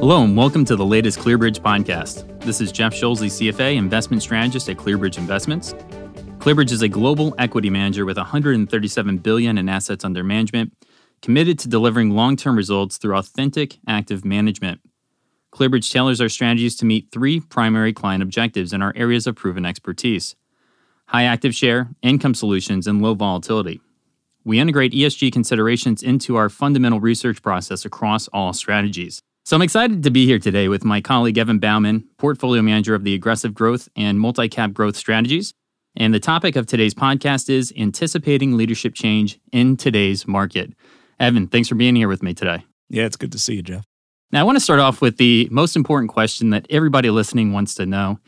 Hello, and welcome to the latest ClearBridge podcast. This is Jeff Schulze, CFA, investment strategist at ClearBridge Investments. ClearBridge is a global equity manager with 137 billion in assets under management, committed to delivering long-term results through authentic active management. ClearBridge tailors our strategies to meet three primary client objectives in our areas of proven expertise: high active share, income solutions, and low volatility. We integrate ESG considerations into our fundamental research process across all strategies. So I'm excited to be here today with my colleague Evan Bauman, portfolio manager of the aggressive growth and multi-cap growth strategies. And the topic of today's podcast is anticipating leadership change in today's market. Evan, thanks for being here with me today. Yeah, it's good to see you, Jeff. Now, I want to start off with the most important question that everybody listening wants to know.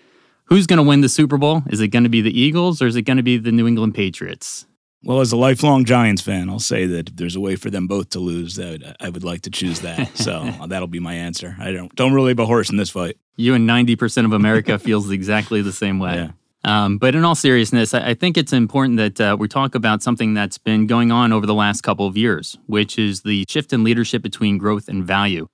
Who's going to win the Super Bowl? Is it going to be the Eagles or is it going to be the New England Patriots? Well, as a lifelong Giants fan, I'll say that if there's a way for them both to lose, that I would like to choose that. So that'll be my answer. I don't don't really have a horse in this fight. You and ninety percent of America feels exactly the same way. Yeah. Um, but in all seriousness, I, I think it's important that uh, we talk about something that's been going on over the last couple of years, which is the shift in leadership between growth and value.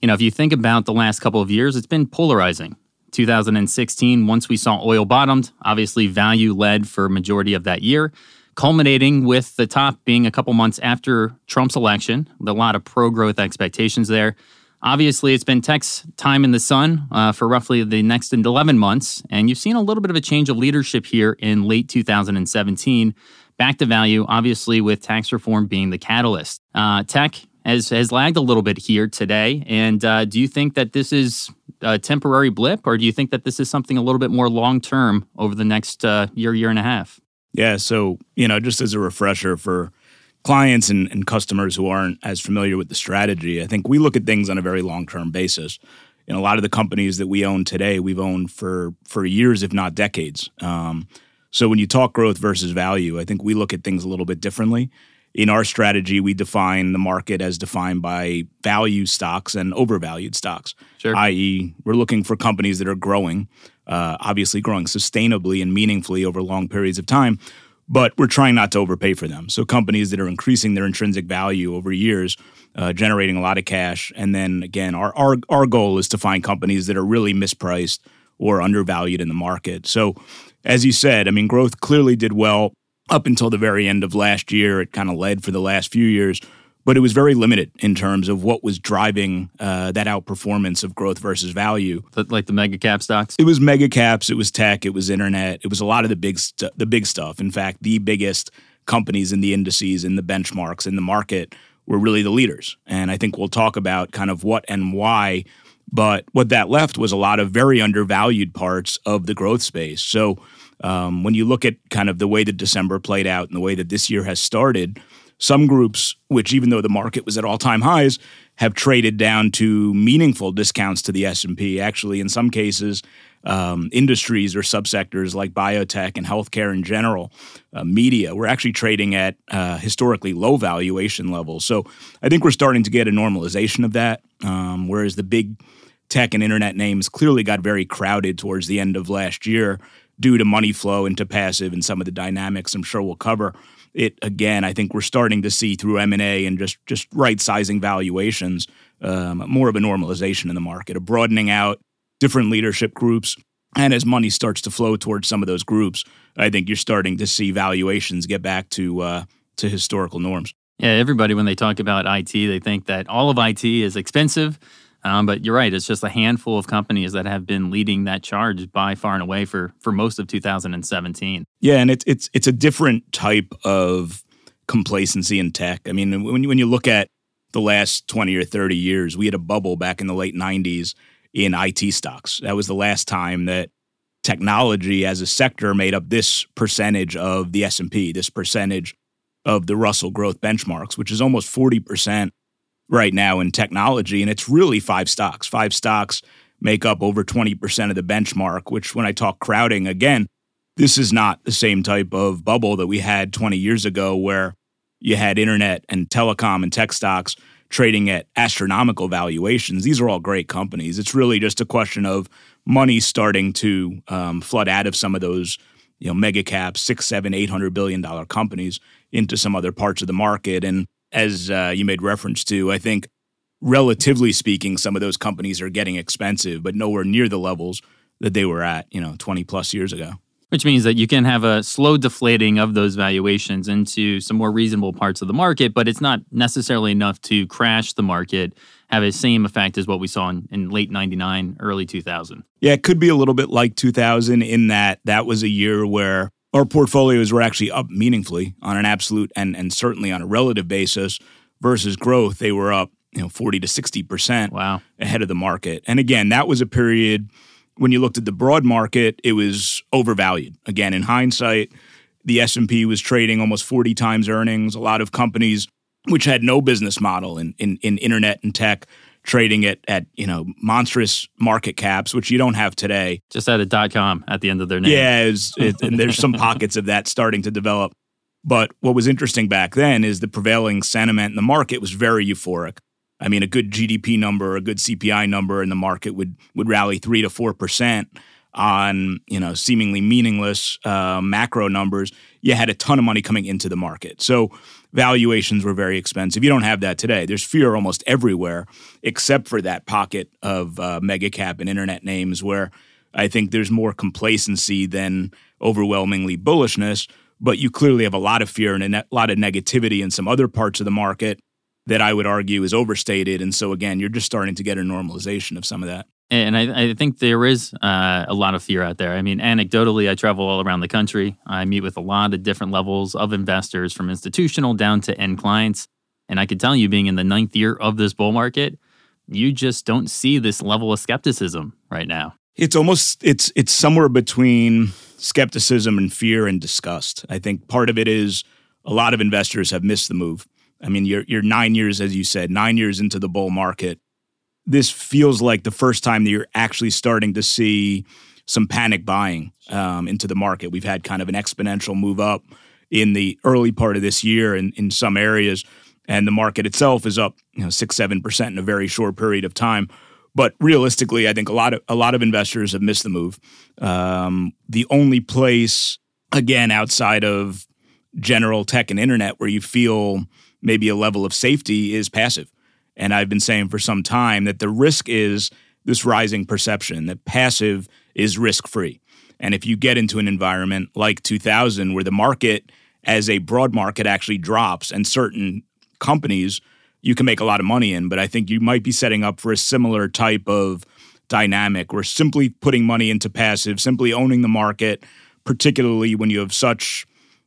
You know, if you think about the last couple of years, it's been polarizing. 2016, once we saw oil bottomed, obviously value led for majority of that year culminating with the top being a couple months after Trump's election, with a lot of pro growth expectations there. Obviously, it's been tech's time in the sun uh, for roughly the next 11 months, and you've seen a little bit of a change of leadership here in late 2017. Back to value, obviously, with tax reform being the catalyst. Uh, tech has, has lagged a little bit here today, and uh, do you think that this is a temporary blip, or do you think that this is something a little bit more long term over the next uh, year, year and a half? Yeah. So, you know, just as a refresher for clients and, and customers who aren't as familiar with the strategy, I think we look at things on a very long term basis. And a lot of the companies that we own today, we've owned for for years, if not decades. Um, so when you talk growth versus value, I think we look at things a little bit differently. In our strategy, we define the market as defined by value stocks and overvalued stocks, sure. i.e., we're looking for companies that are growing uh, obviously growing sustainably and meaningfully over long periods of time. But we're trying not to overpay for them. So companies that are increasing their intrinsic value over years, uh, generating a lot of cash, and then again, our, our our goal is to find companies that are really mispriced or undervalued in the market. So, as you said, I mean, growth clearly did well up until the very end of last year. It kind of led for the last few years but it was very limited in terms of what was driving uh, that outperformance of growth versus value. Like the mega cap stocks. It was mega caps. It was tech. It was internet. It was a lot of the big st- the big stuff. In fact, the biggest companies in the indices, in the benchmarks, in the market were really the leaders. And I think we'll talk about kind of what and why. But what that left was a lot of very undervalued parts of the growth space. So um, when you look at kind of the way that December played out and the way that this year has started some groups, which even though the market was at all-time highs, have traded down to meaningful discounts to the S&P. Actually, in some cases, um, industries or subsectors like biotech and healthcare in general, uh, media, we're actually trading at uh, historically low valuation levels. So I think we're starting to get a normalization of that. Um, whereas the big tech and internet names clearly got very crowded towards the end of last year due to money flow into passive and some of the dynamics I'm sure we'll cover it again. I think we're starting to see through M and A and just just right sizing valuations, um, more of a normalization in the market, a broadening out, different leadership groups, and as money starts to flow towards some of those groups, I think you're starting to see valuations get back to uh, to historical norms. Yeah, everybody when they talk about IT, they think that all of IT is expensive um, but you're right; it's just a handful of companies that have been leading that charge by far and away for for most of 2017. Yeah, and it's it's it's a different type of complacency in tech. I mean, when you, when you look at the last 20 or 30 years, we had a bubble back in the late 90s in IT stocks. That was the last time that technology as a sector made up this percentage of the S&P, this percentage of the Russell growth benchmarks, which is almost 40% right now in technology. And it's really five stocks. Five stocks make up over 20% of the benchmark, which when I talk crowding, again, this is not the same type of bubble that we had 20 years ago where you had internet and telecom and tech stocks trading at astronomical valuations. These are all great companies. It's really just a question of money starting to um, flood out of some of those, you know, mega caps, six, seven, eight hundred billion dollar companies into some other parts of the market. And as uh, you made reference to, I think relatively speaking, some of those companies are getting expensive, but nowhere near the levels that they were at, you know, 20 plus years ago. Which means that you can have a slow deflating of those valuations into some more reasonable parts of the market, but it's not necessarily enough to crash the market, have the same effect as what we saw in, in late 99, early 2000. Yeah, it could be a little bit like 2000 in that that was a year where our portfolios were actually up meaningfully on an absolute and, and certainly on a relative basis versus growth. They were up you know 40 to 60% wow. ahead of the market. And again, that was a period when you looked at the broad market, it was overvalued. Again, in hindsight, the S&P was trading almost 40 times earnings. A lot of companies which had no business model in, in, in internet and tech trading it at you know monstrous market caps, which you don't have today. Just at a dot com at the end of their name. Yeah, it was, it, and there's some pockets of that starting to develop. But what was interesting back then is the prevailing sentiment in the market was very euphoric. I mean, a good GDP number, a good CPI number in the market would would rally three to four percent on you know seemingly meaningless uh, macro numbers. You had a ton of money coming into the market, so valuations were very expensive. You don't have that today. There's fear almost everywhere, except for that pocket of uh, mega cap and internet names where I think there's more complacency than overwhelmingly bullishness. But you clearly have a lot of fear and a ne- lot of negativity in some other parts of the market that I would argue is overstated. And so, again, you're just starting to get a normalization of some of that. And I, I think there is uh, a lot of fear out there. I mean, anecdotally, I travel all around the country. I meet with a lot of different levels of investors, from institutional down to end clients. And I can tell you, being in the ninth year of this bull market, you just don't see this level of skepticism right now. It's almost it's it's somewhere between skepticism and fear and disgust. I think part of it is a lot of investors have missed the move. I mean, you're you're nine years, as you said, nine years into the bull market. This feels like the first time that you're actually starting to see some panic buying um, into the market. We've had kind of an exponential move up in the early part of this year in, in some areas, and the market itself is up, you know, six seven percent in a very short period of time. But realistically, I think a lot of a lot of investors have missed the move. Um, the only place, again, outside of general tech and internet, where you feel maybe a level of safety is passive. And I've been saying for some time that the risk is this rising perception that passive is risk free. And if you get into an environment like 2000, where the market as a broad market actually drops and certain companies you can make a lot of money in, but I think you might be setting up for a similar type of dynamic where simply putting money into passive, simply owning the market, particularly when you have such,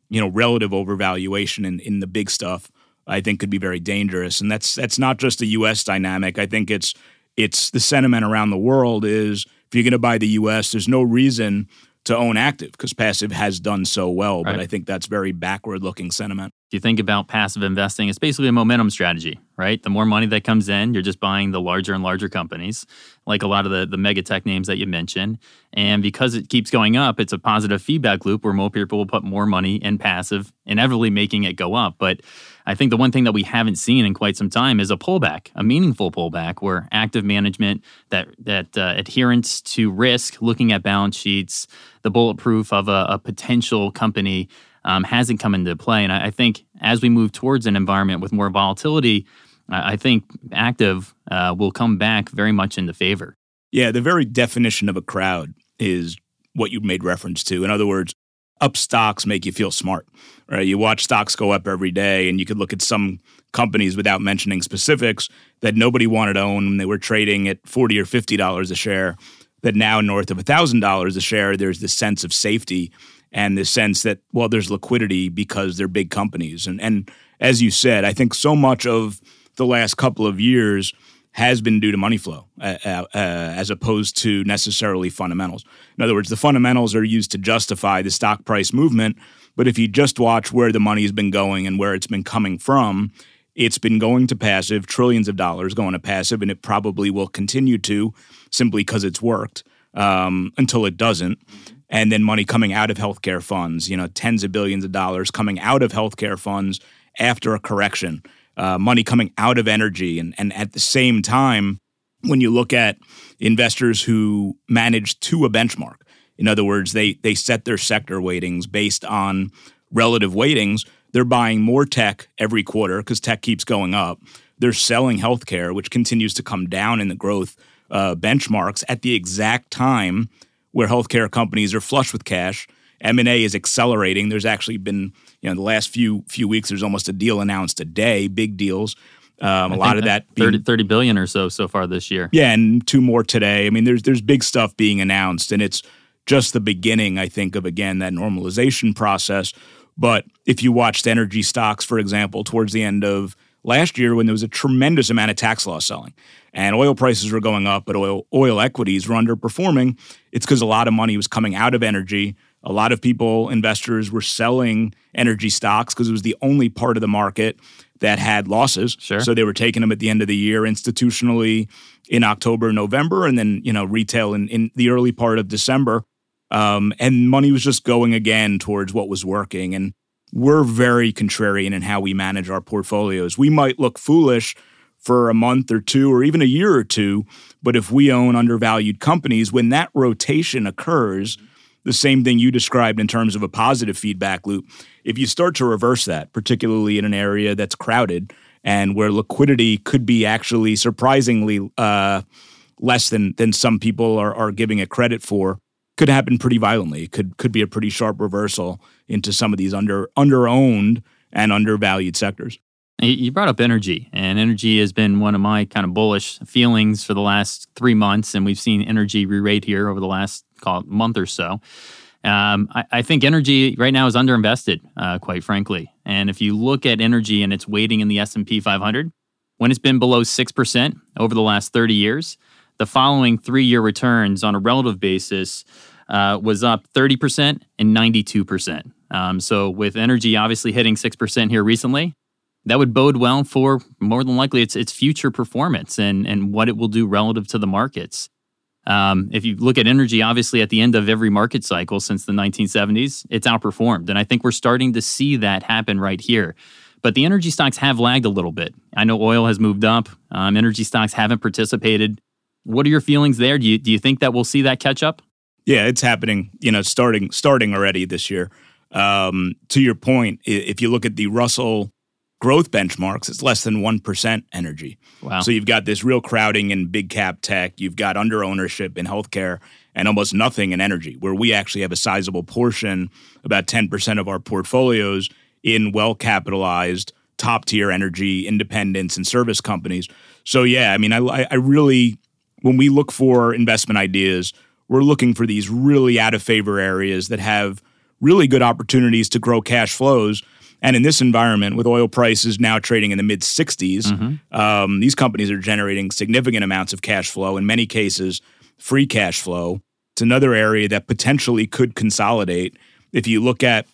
you know, relative overvaluation in, in the big stuff, I think could be very dangerous. And that's that's not just a US dynamic. I think it's it's the sentiment around the world is if you're going to buy the US, there's no reason to own active because passive has done so well. Right. But I think that's very backward looking sentiment. If you think about passive investing, it's basically a momentum strategy, right? The more money that comes in, you're just buying the larger and larger companies, like a lot of the, the mega tech names that you mentioned. And because it keeps going up, it's a positive feedback loop where more people will put more money in passive, inevitably making it go up. But I think the one thing that we haven't seen in quite some time is a pullback, a meaningful pullback, where active management, that that uh, adherence to risk, looking at balance sheets, the bulletproof of a, a potential company um, hasn't come into play. And I, I, think as we move towards an environment with more volatility, I, I think active uh, will come back very much into favor. Yeah, the very definition of a crowd is what you made reference to. In other words, up stocks make you feel smart, right? You watch stocks go up every day, and you could look at some companies without mentioning specifics that nobody wanted to own when they were trading at forty or fifty dollars a share. That now north of thousand dollars a share, there's this sense of safety and the sense that well, there's liquidity because they're big companies. And and as you said, I think so much of the last couple of years has been due to money flow uh, uh, uh, as opposed to necessarily fundamentals. In other words, the fundamentals are used to justify the stock price movement. But if you just watch where the money's been going and where it's been coming from, it's been going to passive, trillions of dollars going to passive, and it probably will continue to simply because it's worked um, until it doesn't. And then money coming out of healthcare funds, you know, tens of billions of dollars coming out of healthcare funds after a correction uh, money coming out of energy. And, and at the same time, when you look at investors who manage to a benchmark, in other words, they, they set their sector weightings based on relative weightings, they're buying more tech every quarter because tech keeps going up. they're selling healthcare, which continues to come down in the growth uh, benchmarks at the exact time where healthcare companies are flush with cash. M&A is accelerating. There's actually been, you know, the last few few weeks, there's almost a deal announced a day, big deals. Um, a lot of that being, 30, 30 billion or so so far this year. Yeah, and two more today. I mean, there's there's big stuff being announced, and it's just the beginning, I think, of again that normalization process. But if you watched energy stocks, for example, towards the end of last year when there was a tremendous amount of tax loss selling and oil prices were going up, but oil oil equities were underperforming, it's because a lot of money was coming out of energy. A lot of people, investors, were selling energy stocks because it was the only part of the market that had losses. Sure. So they were taking them at the end of the year institutionally in October, November, and then you know retail in, in the early part of December. Um, and money was just going again towards what was working. And we're very contrarian in how we manage our portfolios. We might look foolish for a month or two or even a year or two, but if we own undervalued companies, when that rotation occurs, the same thing you described in terms of a positive feedback loop. If you start to reverse that, particularly in an area that's crowded and where liquidity could be actually surprisingly uh, less than than some people are, are giving it credit for, could happen pretty violently. It could could be a pretty sharp reversal into some of these under under owned and undervalued sectors. You brought up energy, and energy has been one of my kind of bullish feelings for the last three months, and we've seen energy re-rate here over the last call it month or so. Um, I, I, think energy right now is underinvested, uh, quite frankly. And if you look at energy and its weighting in the S and P 500, when it's been below six percent over the last 30 years, the following three-year returns on a relative basis uh, was up 30 percent and 92 percent. Um, so with energy obviously hitting six percent here recently, that would bode well for more than likely its its future performance and and what it will do relative to the markets. Um, if you look at energy, obviously at the end of every market cycle since the 1970s, it's outperformed, and I think we're starting to see that happen right here. But the energy stocks have lagged a little bit. I know oil has moved up. Um, energy stocks haven't participated. What are your feelings there? Do you do you think that we'll see that catch up? Yeah, it's happening. You know, starting starting already this year. Um, to your point, if you look at the Russell growth benchmarks, it's less than 1% energy. Wow. So you've got this real crowding in big cap tech, you've got under ownership in healthcare, and almost nothing in energy, where we actually have a sizable portion, about 10% of our portfolios in well capitalized, top tier energy independents and service companies. So, yeah, I mean, I, I really, when we look for investment ideas, we're looking for these really out of favor areas that have really good opportunities to grow cash flows and in this environment, with oil prices now trading in the mid 60s, mm-hmm. um, these companies are generating significant amounts of cash flow, in many cases, free cash flow. It's another area that potentially could consolidate. If you look at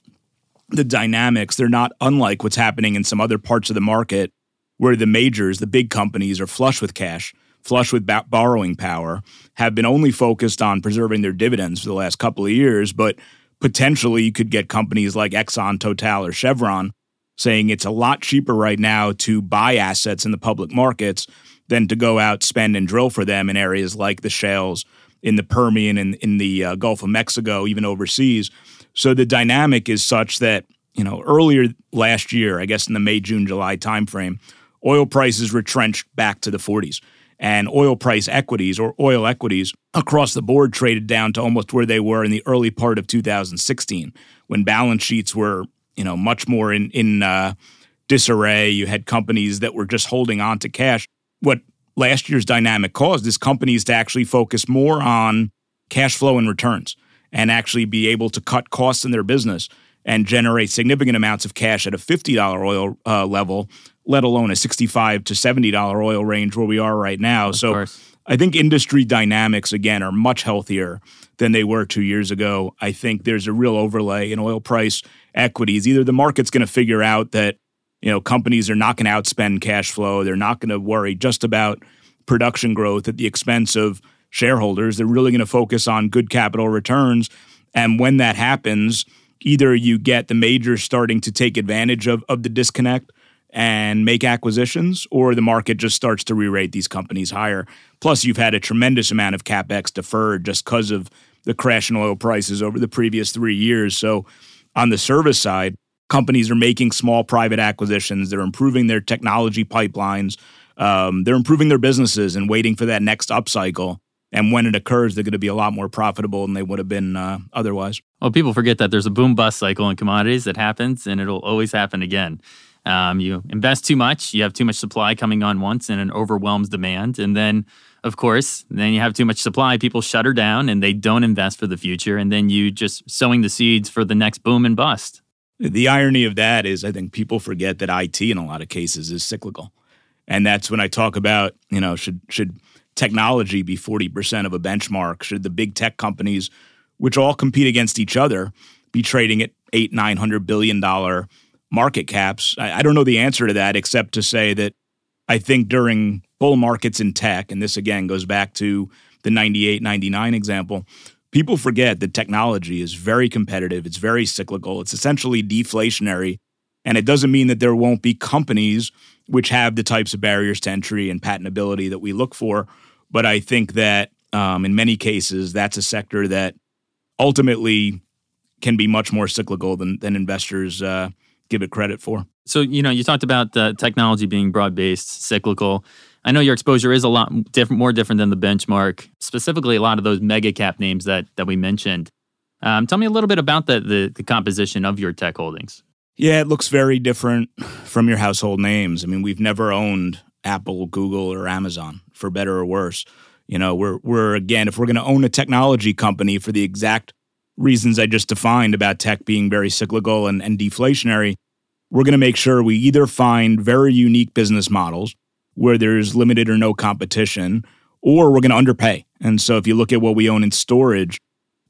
the dynamics, they're not unlike what's happening in some other parts of the market where the majors, the big companies, are flush with cash, flush with borrowing power, have been only focused on preserving their dividends for the last couple of years, but potentially you could get companies like Exxon, Total, or Chevron saying it's a lot cheaper right now to buy assets in the public markets than to go out, spend, and drill for them in areas like the shales in the Permian and in the uh, Gulf of Mexico, even overseas. So the dynamic is such that, you know, earlier last year, I guess in the May, June, July timeframe, oil prices retrenched back to the 40s and oil price equities or oil equities across the board traded down to almost where they were in the early part of 2016 when balance sheets were you know much more in in uh, disarray. You had companies that were just holding on to cash. What last year's dynamic caused is companies to actually focus more on cash flow and returns and actually be able to cut costs in their business and generate significant amounts of cash at a $50 oil uh, level let alone a 65 to $70 oil range where we are right now. Of so course. I think industry dynamics, again, are much healthier than they were two years ago. I think there's a real overlay in oil price equities. Either the market's going to figure out that you know companies are not going to outspend cash flow, they're not going to worry just about production growth at the expense of shareholders. They're really going to focus on good capital returns. And when that happens, either you get the majors starting to take advantage of, of the disconnect and make acquisitions, or the market just starts to re-rate these companies higher. Plus, you've had a tremendous amount of capex deferred just because of the crash in oil prices over the previous three years. So, on the service side, companies are making small private acquisitions. They're improving their technology pipelines. Um, they're improving their businesses and waiting for that next upcycle. And when it occurs, they're going to be a lot more profitable than they would have been uh, otherwise. Well, people forget that there's a boom bust cycle in commodities that happens and it'll always happen again. Um, you invest too much, you have too much supply coming on once, and it overwhelms demand. And then, of course, then you have too much supply, people shutter down and they don't invest for the future. And then you just sowing the seeds for the next boom and bust. The irony of that is, I think people forget that IT in a lot of cases is cyclical. And that's when I talk about, you know, should should technology be 40% of a benchmark? Should the big tech companies, which all compete against each other, be trading at eight, nine hundred billion dollar market caps? I, I don't know the answer to that, except to say that I think during bull markets in tech, and this again goes back to the 98, 99 example, people forget that technology is very competitive. It's very cyclical. It's essentially deflationary. And it doesn't mean that there won't be companies which have the types of barriers to entry and patentability that we look for. But I think that um, in many cases, that's a sector that ultimately can be much more cyclical than, than investors uh, give it credit for. So, you know, you talked about uh, technology being broad based, cyclical. I know your exposure is a lot different, more different than the benchmark, specifically a lot of those mega cap names that, that we mentioned. Um, tell me a little bit about the, the, the composition of your tech holdings. Yeah, it looks very different from your household names. I mean, we've never owned Apple, Google, or Amazon, for better or worse. You know, we're we're again, if we're going to own a technology company for the exact reasons I just defined about tech being very cyclical and, and deflationary, we're going to make sure we either find very unique business models where there's limited or no competition, or we're going to underpay. And so, if you look at what we own in storage,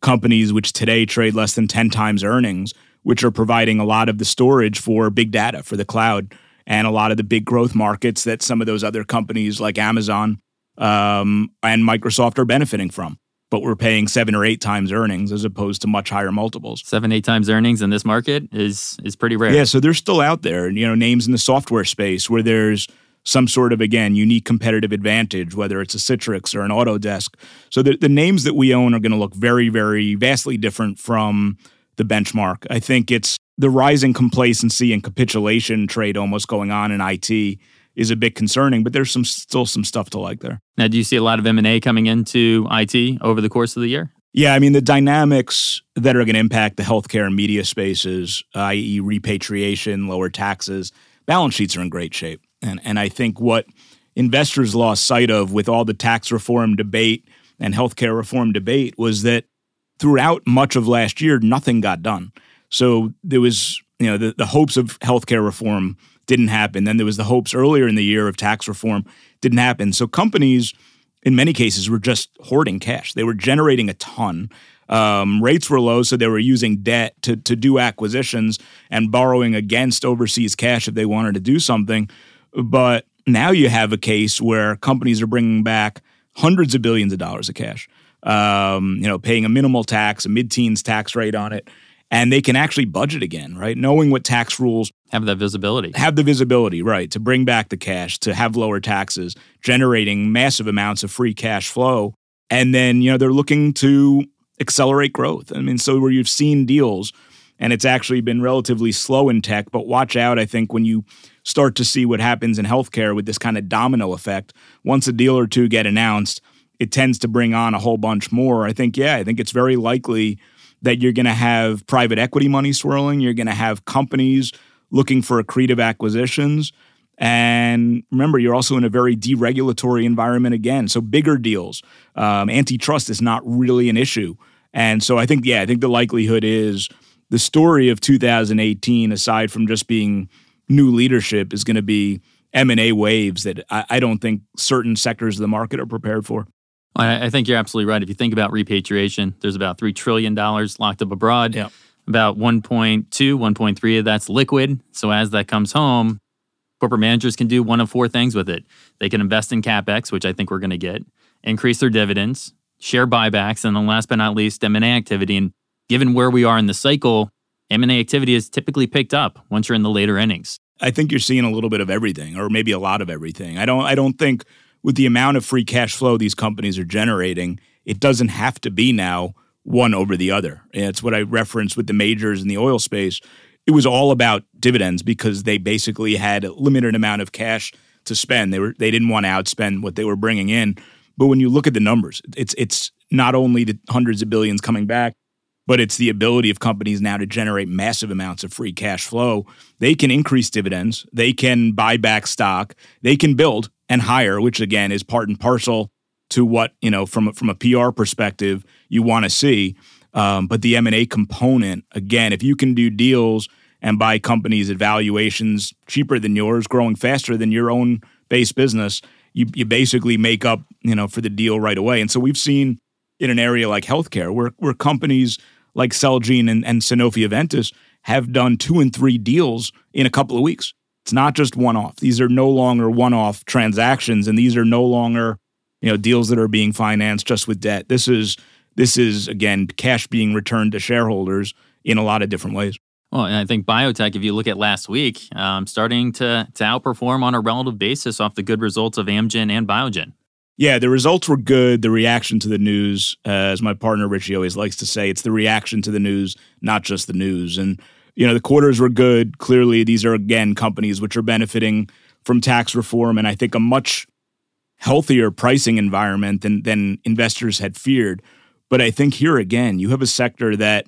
companies which today trade less than 10 times earnings which are providing a lot of the storage for big data for the cloud and a lot of the big growth markets that some of those other companies like Amazon um, and Microsoft are benefiting from. But we're paying seven or eight times earnings as opposed to much higher multiples. Seven, eight times earnings in this market is is pretty rare. Yeah, so they're still out there. You know, names in the software space where there's some sort of again unique competitive advantage, whether it's a Citrix or an Autodesk. So the, the names that we own are going to look very, very vastly different from the benchmark. I think it's the rising complacency and capitulation trade almost going on in IT is a bit concerning, but there's some still some stuff to like there. Now, do you see a lot of M&A coming into IT over the course of the year? Yeah, I mean the dynamics that are going to impact the healthcare and media spaces, i.e., repatriation, lower taxes, balance sheets are in great shape, and and I think what investors lost sight of with all the tax reform debate and healthcare reform debate was that throughout much of last year, nothing got done. So there was, you know, the, the hopes of healthcare reform didn't happen. Then there was the hopes earlier in the year of tax reform didn't happen. So companies, in many cases, were just hoarding cash. They were generating a ton. Um, rates were low, so they were using debt to to do acquisitions and borrowing against overseas cash if they wanted to do something. But now you have a case where companies are bringing back hundreds of billions of dollars of cash um, you know, paying a minimal tax, a mid-teens tax rate on it, and they can actually budget again, right? Knowing what tax rules have that visibility, have the visibility, right, to bring back the cash, to have lower taxes, generating massive amounts of free cash flow, and then you know they're looking to accelerate growth. I mean, so where you've seen deals, and it's actually been relatively slow in tech, but watch out. I think when you start to see what happens in healthcare with this kind of domino effect, once a deal or two get announced it tends to bring on a whole bunch more. I think, yeah, I think it's very likely that you're going to have private equity money swirling. You're going to have companies looking for accretive acquisitions. And remember, you're also in a very deregulatory environment again. So bigger deals, um, antitrust is not really an issue. And so I think, yeah, I think the likelihood is the story of 2018, aside from just being new leadership, is going to be M&A waves that I, I don't think certain sectors of the market are prepared for. I think you're absolutely right. If you think about repatriation, there's about $3 trillion locked up abroad. Yep. About 1.2, 1.3 of that's liquid. So as that comes home, corporate managers can do one of four things with it. They can invest in CapEx, which I think we're going to get, increase their dividends, share buybacks, and then last but not least, M&A activity. And given where we are in the cycle, M&A activity is typically picked up once you're in the later innings. I think you're seeing a little bit of everything, or maybe a lot of everything. I don't. I don't think with the amount of free cash flow these companies are generating, it doesn't have to be now one over the other. And it's what I referenced with the majors in the oil space. it was all about dividends because they basically had a limited amount of cash to spend. They were they didn't want to outspend what they were bringing in. But when you look at the numbers, it's it's not only the hundreds of billions coming back, but it's the ability of companies now to generate massive amounts of free cash flow. They can increase dividends, they can buy back stock, they can build and hire, which again is part and parcel to what you know from from a PR perspective you want to see. Um, but the M and A component, again, if you can do deals and buy companies at valuations cheaper than yours, growing faster than your own base business, you you basically make up you know for the deal right away. And so we've seen in an area like healthcare where where companies like Celgene and, and Sanofi Aventis have done two and three deals in a couple of weeks. It's not just one off. These are no longer one off transactions, and these are no longer you know deals that are being financed just with debt. This is this is again cash being returned to shareholders in a lot of different ways. Well, and I think biotech, if you look at last week, um, starting to to outperform on a relative basis off the good results of Amgen and Biogen. Yeah, the results were good. The reaction to the news, uh, as my partner Richie always likes to say, it's the reaction to the news, not just the news. And you know, the quarters were good. Clearly, these are again companies which are benefiting from tax reform, and I think a much healthier pricing environment than than investors had feared. But I think here again, you have a sector that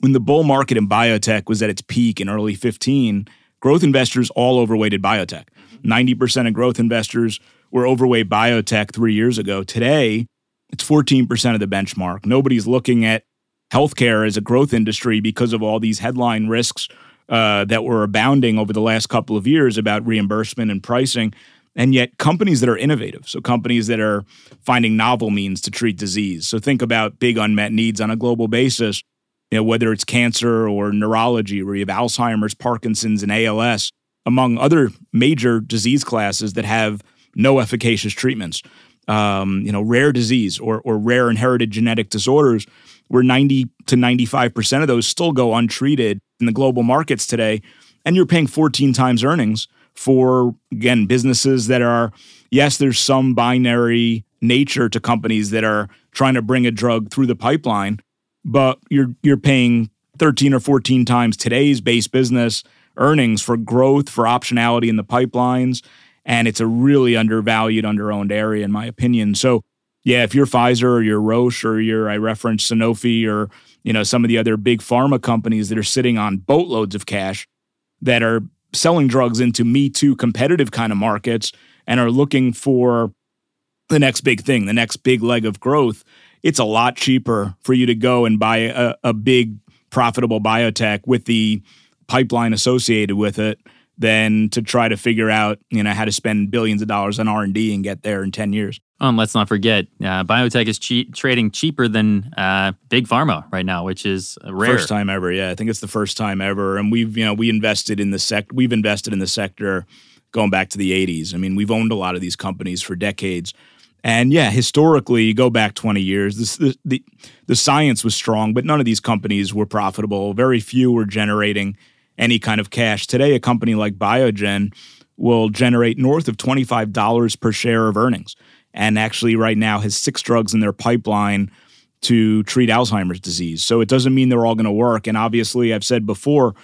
when the bull market in biotech was at its peak in early 15, growth investors all overweighted biotech. 90% of growth investors were overweight biotech three years ago. Today, it's 14% of the benchmark. Nobody's looking at healthcare as a growth industry because of all these headline risks uh, that were abounding over the last couple of years about reimbursement and pricing. And yet, companies that are innovative, so companies that are finding novel means to treat disease. So, think about big unmet needs on a global basis, you know, whether it's cancer or neurology, where you have Alzheimer's, Parkinson's, and ALS, among other major disease classes that have no efficacious treatments. Um, you know, rare disease or, or rare inherited genetic disorders, where 90 to 95% of those still go untreated in the global markets today. And you're paying 14 times earnings for again businesses that are yes there's some binary nature to companies that are trying to bring a drug through the pipeline but you're you're paying 13 or 14 times today's base business earnings for growth for optionality in the pipelines and it's a really undervalued underowned area in my opinion so yeah if you're Pfizer or you're Roche or you're I referenced Sanofi or you know some of the other big pharma companies that are sitting on boatloads of cash that are selling drugs into me too competitive kind of markets and are looking for the next big thing, the next big leg of growth, it's a lot cheaper for you to go and buy a, a big profitable biotech with the pipeline associated with it than to try to figure out you know how to spend billions of dollars on r&d and get there in 10 years um, let's not forget uh, biotech is che- trading cheaper than uh, big pharma right now which is rare. First time ever yeah. I think it's the first time ever. And we've you know we invested in the sec we've invested in the sector going back to the 80s i mean we've owned a lot of these companies for decades. And yeah, historically, you go back 20 years, this, the, the, the science was strong, but none of these companies were profitable. Very few were generating any kind of cash. Today, a company like Biogen will generate north of $25 per share of earnings and actually right now has six drugs in their pipeline to treat Alzheimer's disease. So it doesn't mean they're all going to work. And obviously, I've said before,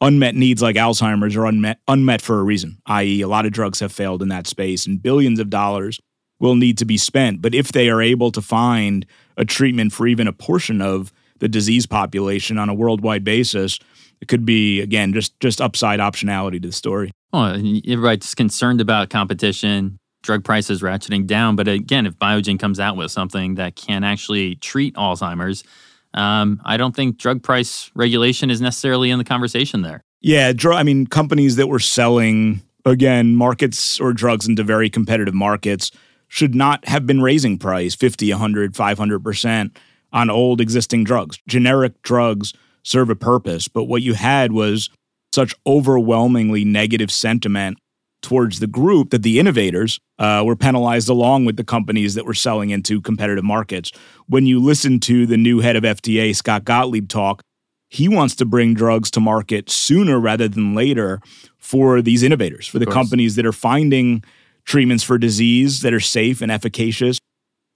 unmet needs like Alzheimer's are unmet, unmet for a reason, i.e., a lot of drugs have failed in that space and billions of dollars will need to be spent. But if they are able to find a treatment for even a portion of the disease population on a worldwide basis, it could be again just just upside optionality to the story. Well, everybody's concerned about competition, drug prices ratcheting down, but again, if Biogen comes out with something that can actually treat Alzheimer's, um, I don't think drug price regulation is necessarily in the conversation there. Yeah, dr- I mean, companies that were selling again markets or drugs into very competitive markets should not have been raising price 50, 100, 500% on old existing drugs. Generic drugs serve a purpose. But what you had was such overwhelmingly negative sentiment towards the group that the innovators uh, were penalized along with the companies that were selling into competitive markets. When you listen to the new head of FDA, Scott Gottlieb, talk, he wants to bring drugs to market sooner rather than later for these innovators, for the companies that are finding treatments for disease that are safe and efficacious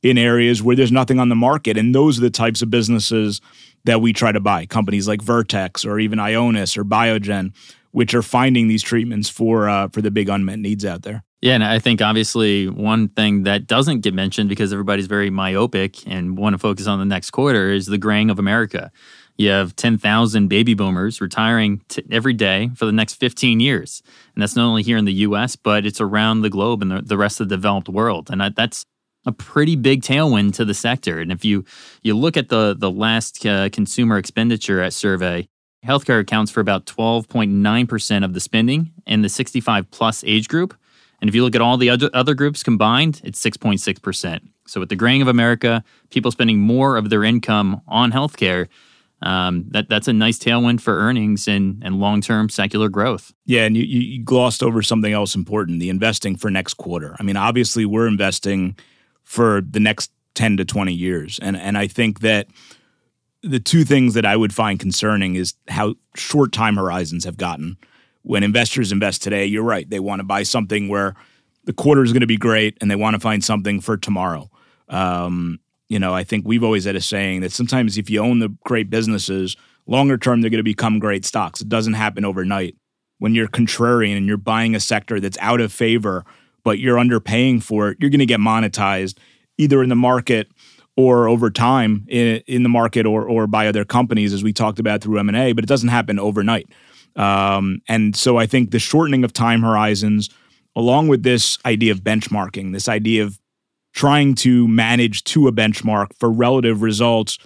in areas where there's nothing on the market. And those are the types of businesses that we try to buy. Companies like Vertex or even Ionis or Biogen, which are finding these treatments for uh, for the big unmet needs out there. Yeah, and I think obviously one thing that doesn't get mentioned because everybody's very myopic and want to focus on the next quarter is the graying of America. You have 10,000 baby boomers retiring t- every day for the next 15 years. And that's not only here in the US, but it's around the globe and the, the rest of the developed world. And that's a pretty big tailwind to the sector. And if you, you look at the, the last uh, consumer expenditure at survey, healthcare accounts for about 12.9% of the spending in the 65 plus age group. And if you look at all the other, groups combined, it's 6.6%. So with the graying of America, people spending more of their income on healthcare, um, that that's a nice tailwind for earnings and and long term secular growth. Yeah, and you, you glossed over something else important: the investing for next quarter. I mean, obviously, we're investing for the next ten to twenty years, and and I think that the two things that I would find concerning is how short time horizons have gotten when investors invest today, you're right. They want to buy something where the quarter is going to be great and they want to find something for tomorrow. Um, you know, I think we've always had a saying that sometimes if you own the great businesses, longer term, they're going to become great stocks. It doesn't happen overnight. When you're contrarian and you're buying a sector that's out of favor, but you're underpaying for it, you're going to get monetized either in the market or over time in, in the market or, or by other companies, as we talked about through M&A, but it doesn't happen overnight. Um, and so I think the shortening of time horizons, along with this idea of benchmarking, this idea of trying to manage to a benchmark for relative results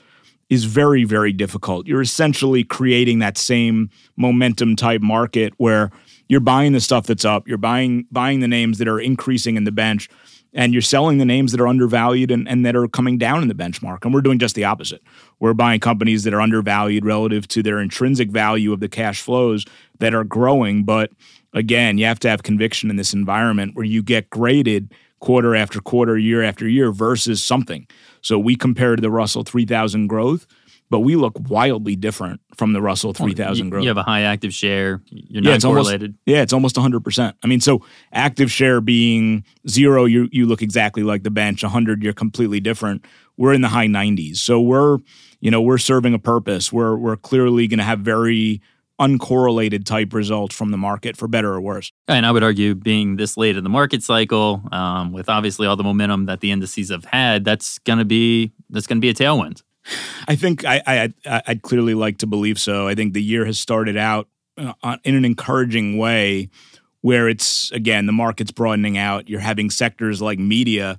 is very, very difficult. You're essentially creating that same momentum type market where you're buying the stuff that's up, you're buying buying the names that are increasing in the bench, and you're selling the names that are undervalued and, and that are coming down in the benchmark. And we're doing just the opposite. We're buying companies that are undervalued relative to their intrinsic value of the cash flows that are growing. But again, you have to have conviction in this environment where you get graded quarter after quarter, year after year versus something. So we compared to the Russell 3000 growth but we look wildly different from the Russell 3000 growth. You have a high active share. You're yeah, not correlated. Almost, yeah, it's almost 100%. I mean, so active share being zero, you, you look exactly like the bench. 100, you're completely different. We're in the high 90s. So we're, you know, we're serving a purpose. We're, we're clearly going to have very uncorrelated type results from the market for better or worse. And I would argue being this late in the market cycle, um, with obviously all the momentum that the indices have had, that's going to be, that's going to be a tailwind. I think I, I I'd clearly like to believe so. I think the year has started out uh, in an encouraging way, where it's again the market's broadening out. You're having sectors like media,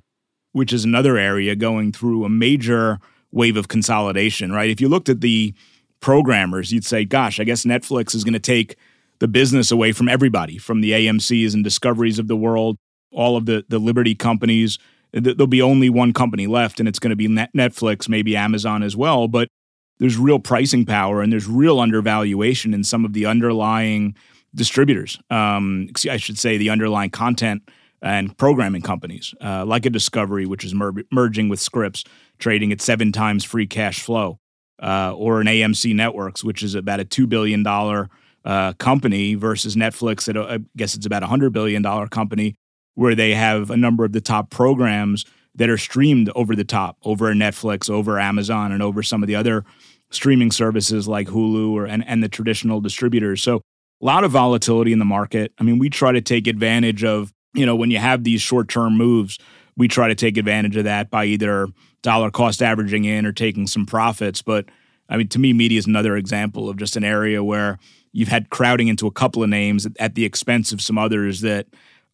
which is another area going through a major wave of consolidation. Right? If you looked at the programmers, you'd say, "Gosh, I guess Netflix is going to take the business away from everybody, from the AMC's and Discoveries of the world, all of the the Liberty companies." There'll be only one company left, and it's going to be Netflix, maybe Amazon as well. But there's real pricing power and there's real undervaluation in some of the underlying distributors. Um, I should say the underlying content and programming companies, uh, like a Discovery, which is mer- merging with Scripps, trading at seven times free cash flow, uh, or an AMC Networks, which is about a two billion dollar uh, company versus Netflix at a, I guess it's about a hundred billion dollar company where they have a number of the top programs that are streamed over the top, over Netflix, over Amazon, and over some of the other streaming services like Hulu or and, and the traditional distributors. So a lot of volatility in the market. I mean, we try to take advantage of, you know, when you have these short-term moves, we try to take advantage of that by either dollar cost averaging in or taking some profits. But I mean, to me, media is another example of just an area where you've had crowding into a couple of names at the expense of some others that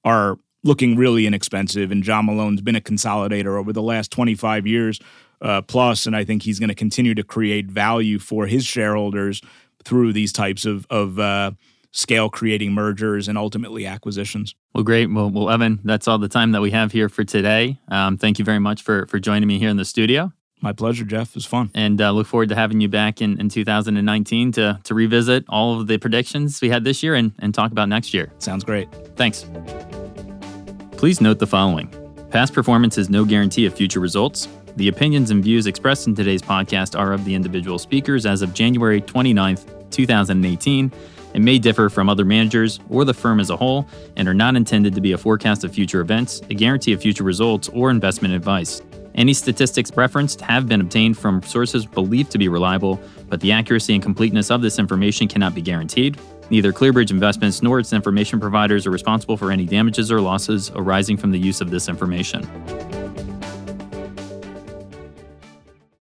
are looking really inexpensive. And John Malone's been a consolidator over the last 25 years uh, plus, and I think he's going to continue to create value for his shareholders through these types of, of uh, scale creating mergers and ultimately acquisitions. Well, great. Well, well, Evan, that's all the time that we have here for today. Um, thank you very much for for joining me here in the studio. My pleasure, Jeff. It was fun. And uh, look forward to having you back in, in 2019 to, to revisit all of the predictions we had this year and, and talk about next year. Sounds great. Thanks. Please note the following Past performance is no guarantee of future results. The opinions and views expressed in today's podcast are of the individual speakers as of January 29th, 2018, and may differ from other managers or the firm as a whole and are not intended to be a forecast of future events, a guarantee of future results, or investment advice. Any statistics referenced have been obtained from sources believed to be reliable, but the accuracy and completeness of this information cannot be guaranteed. Neither Clearbridge Investments nor its information providers are responsible for any damages or losses arising from the use of this information.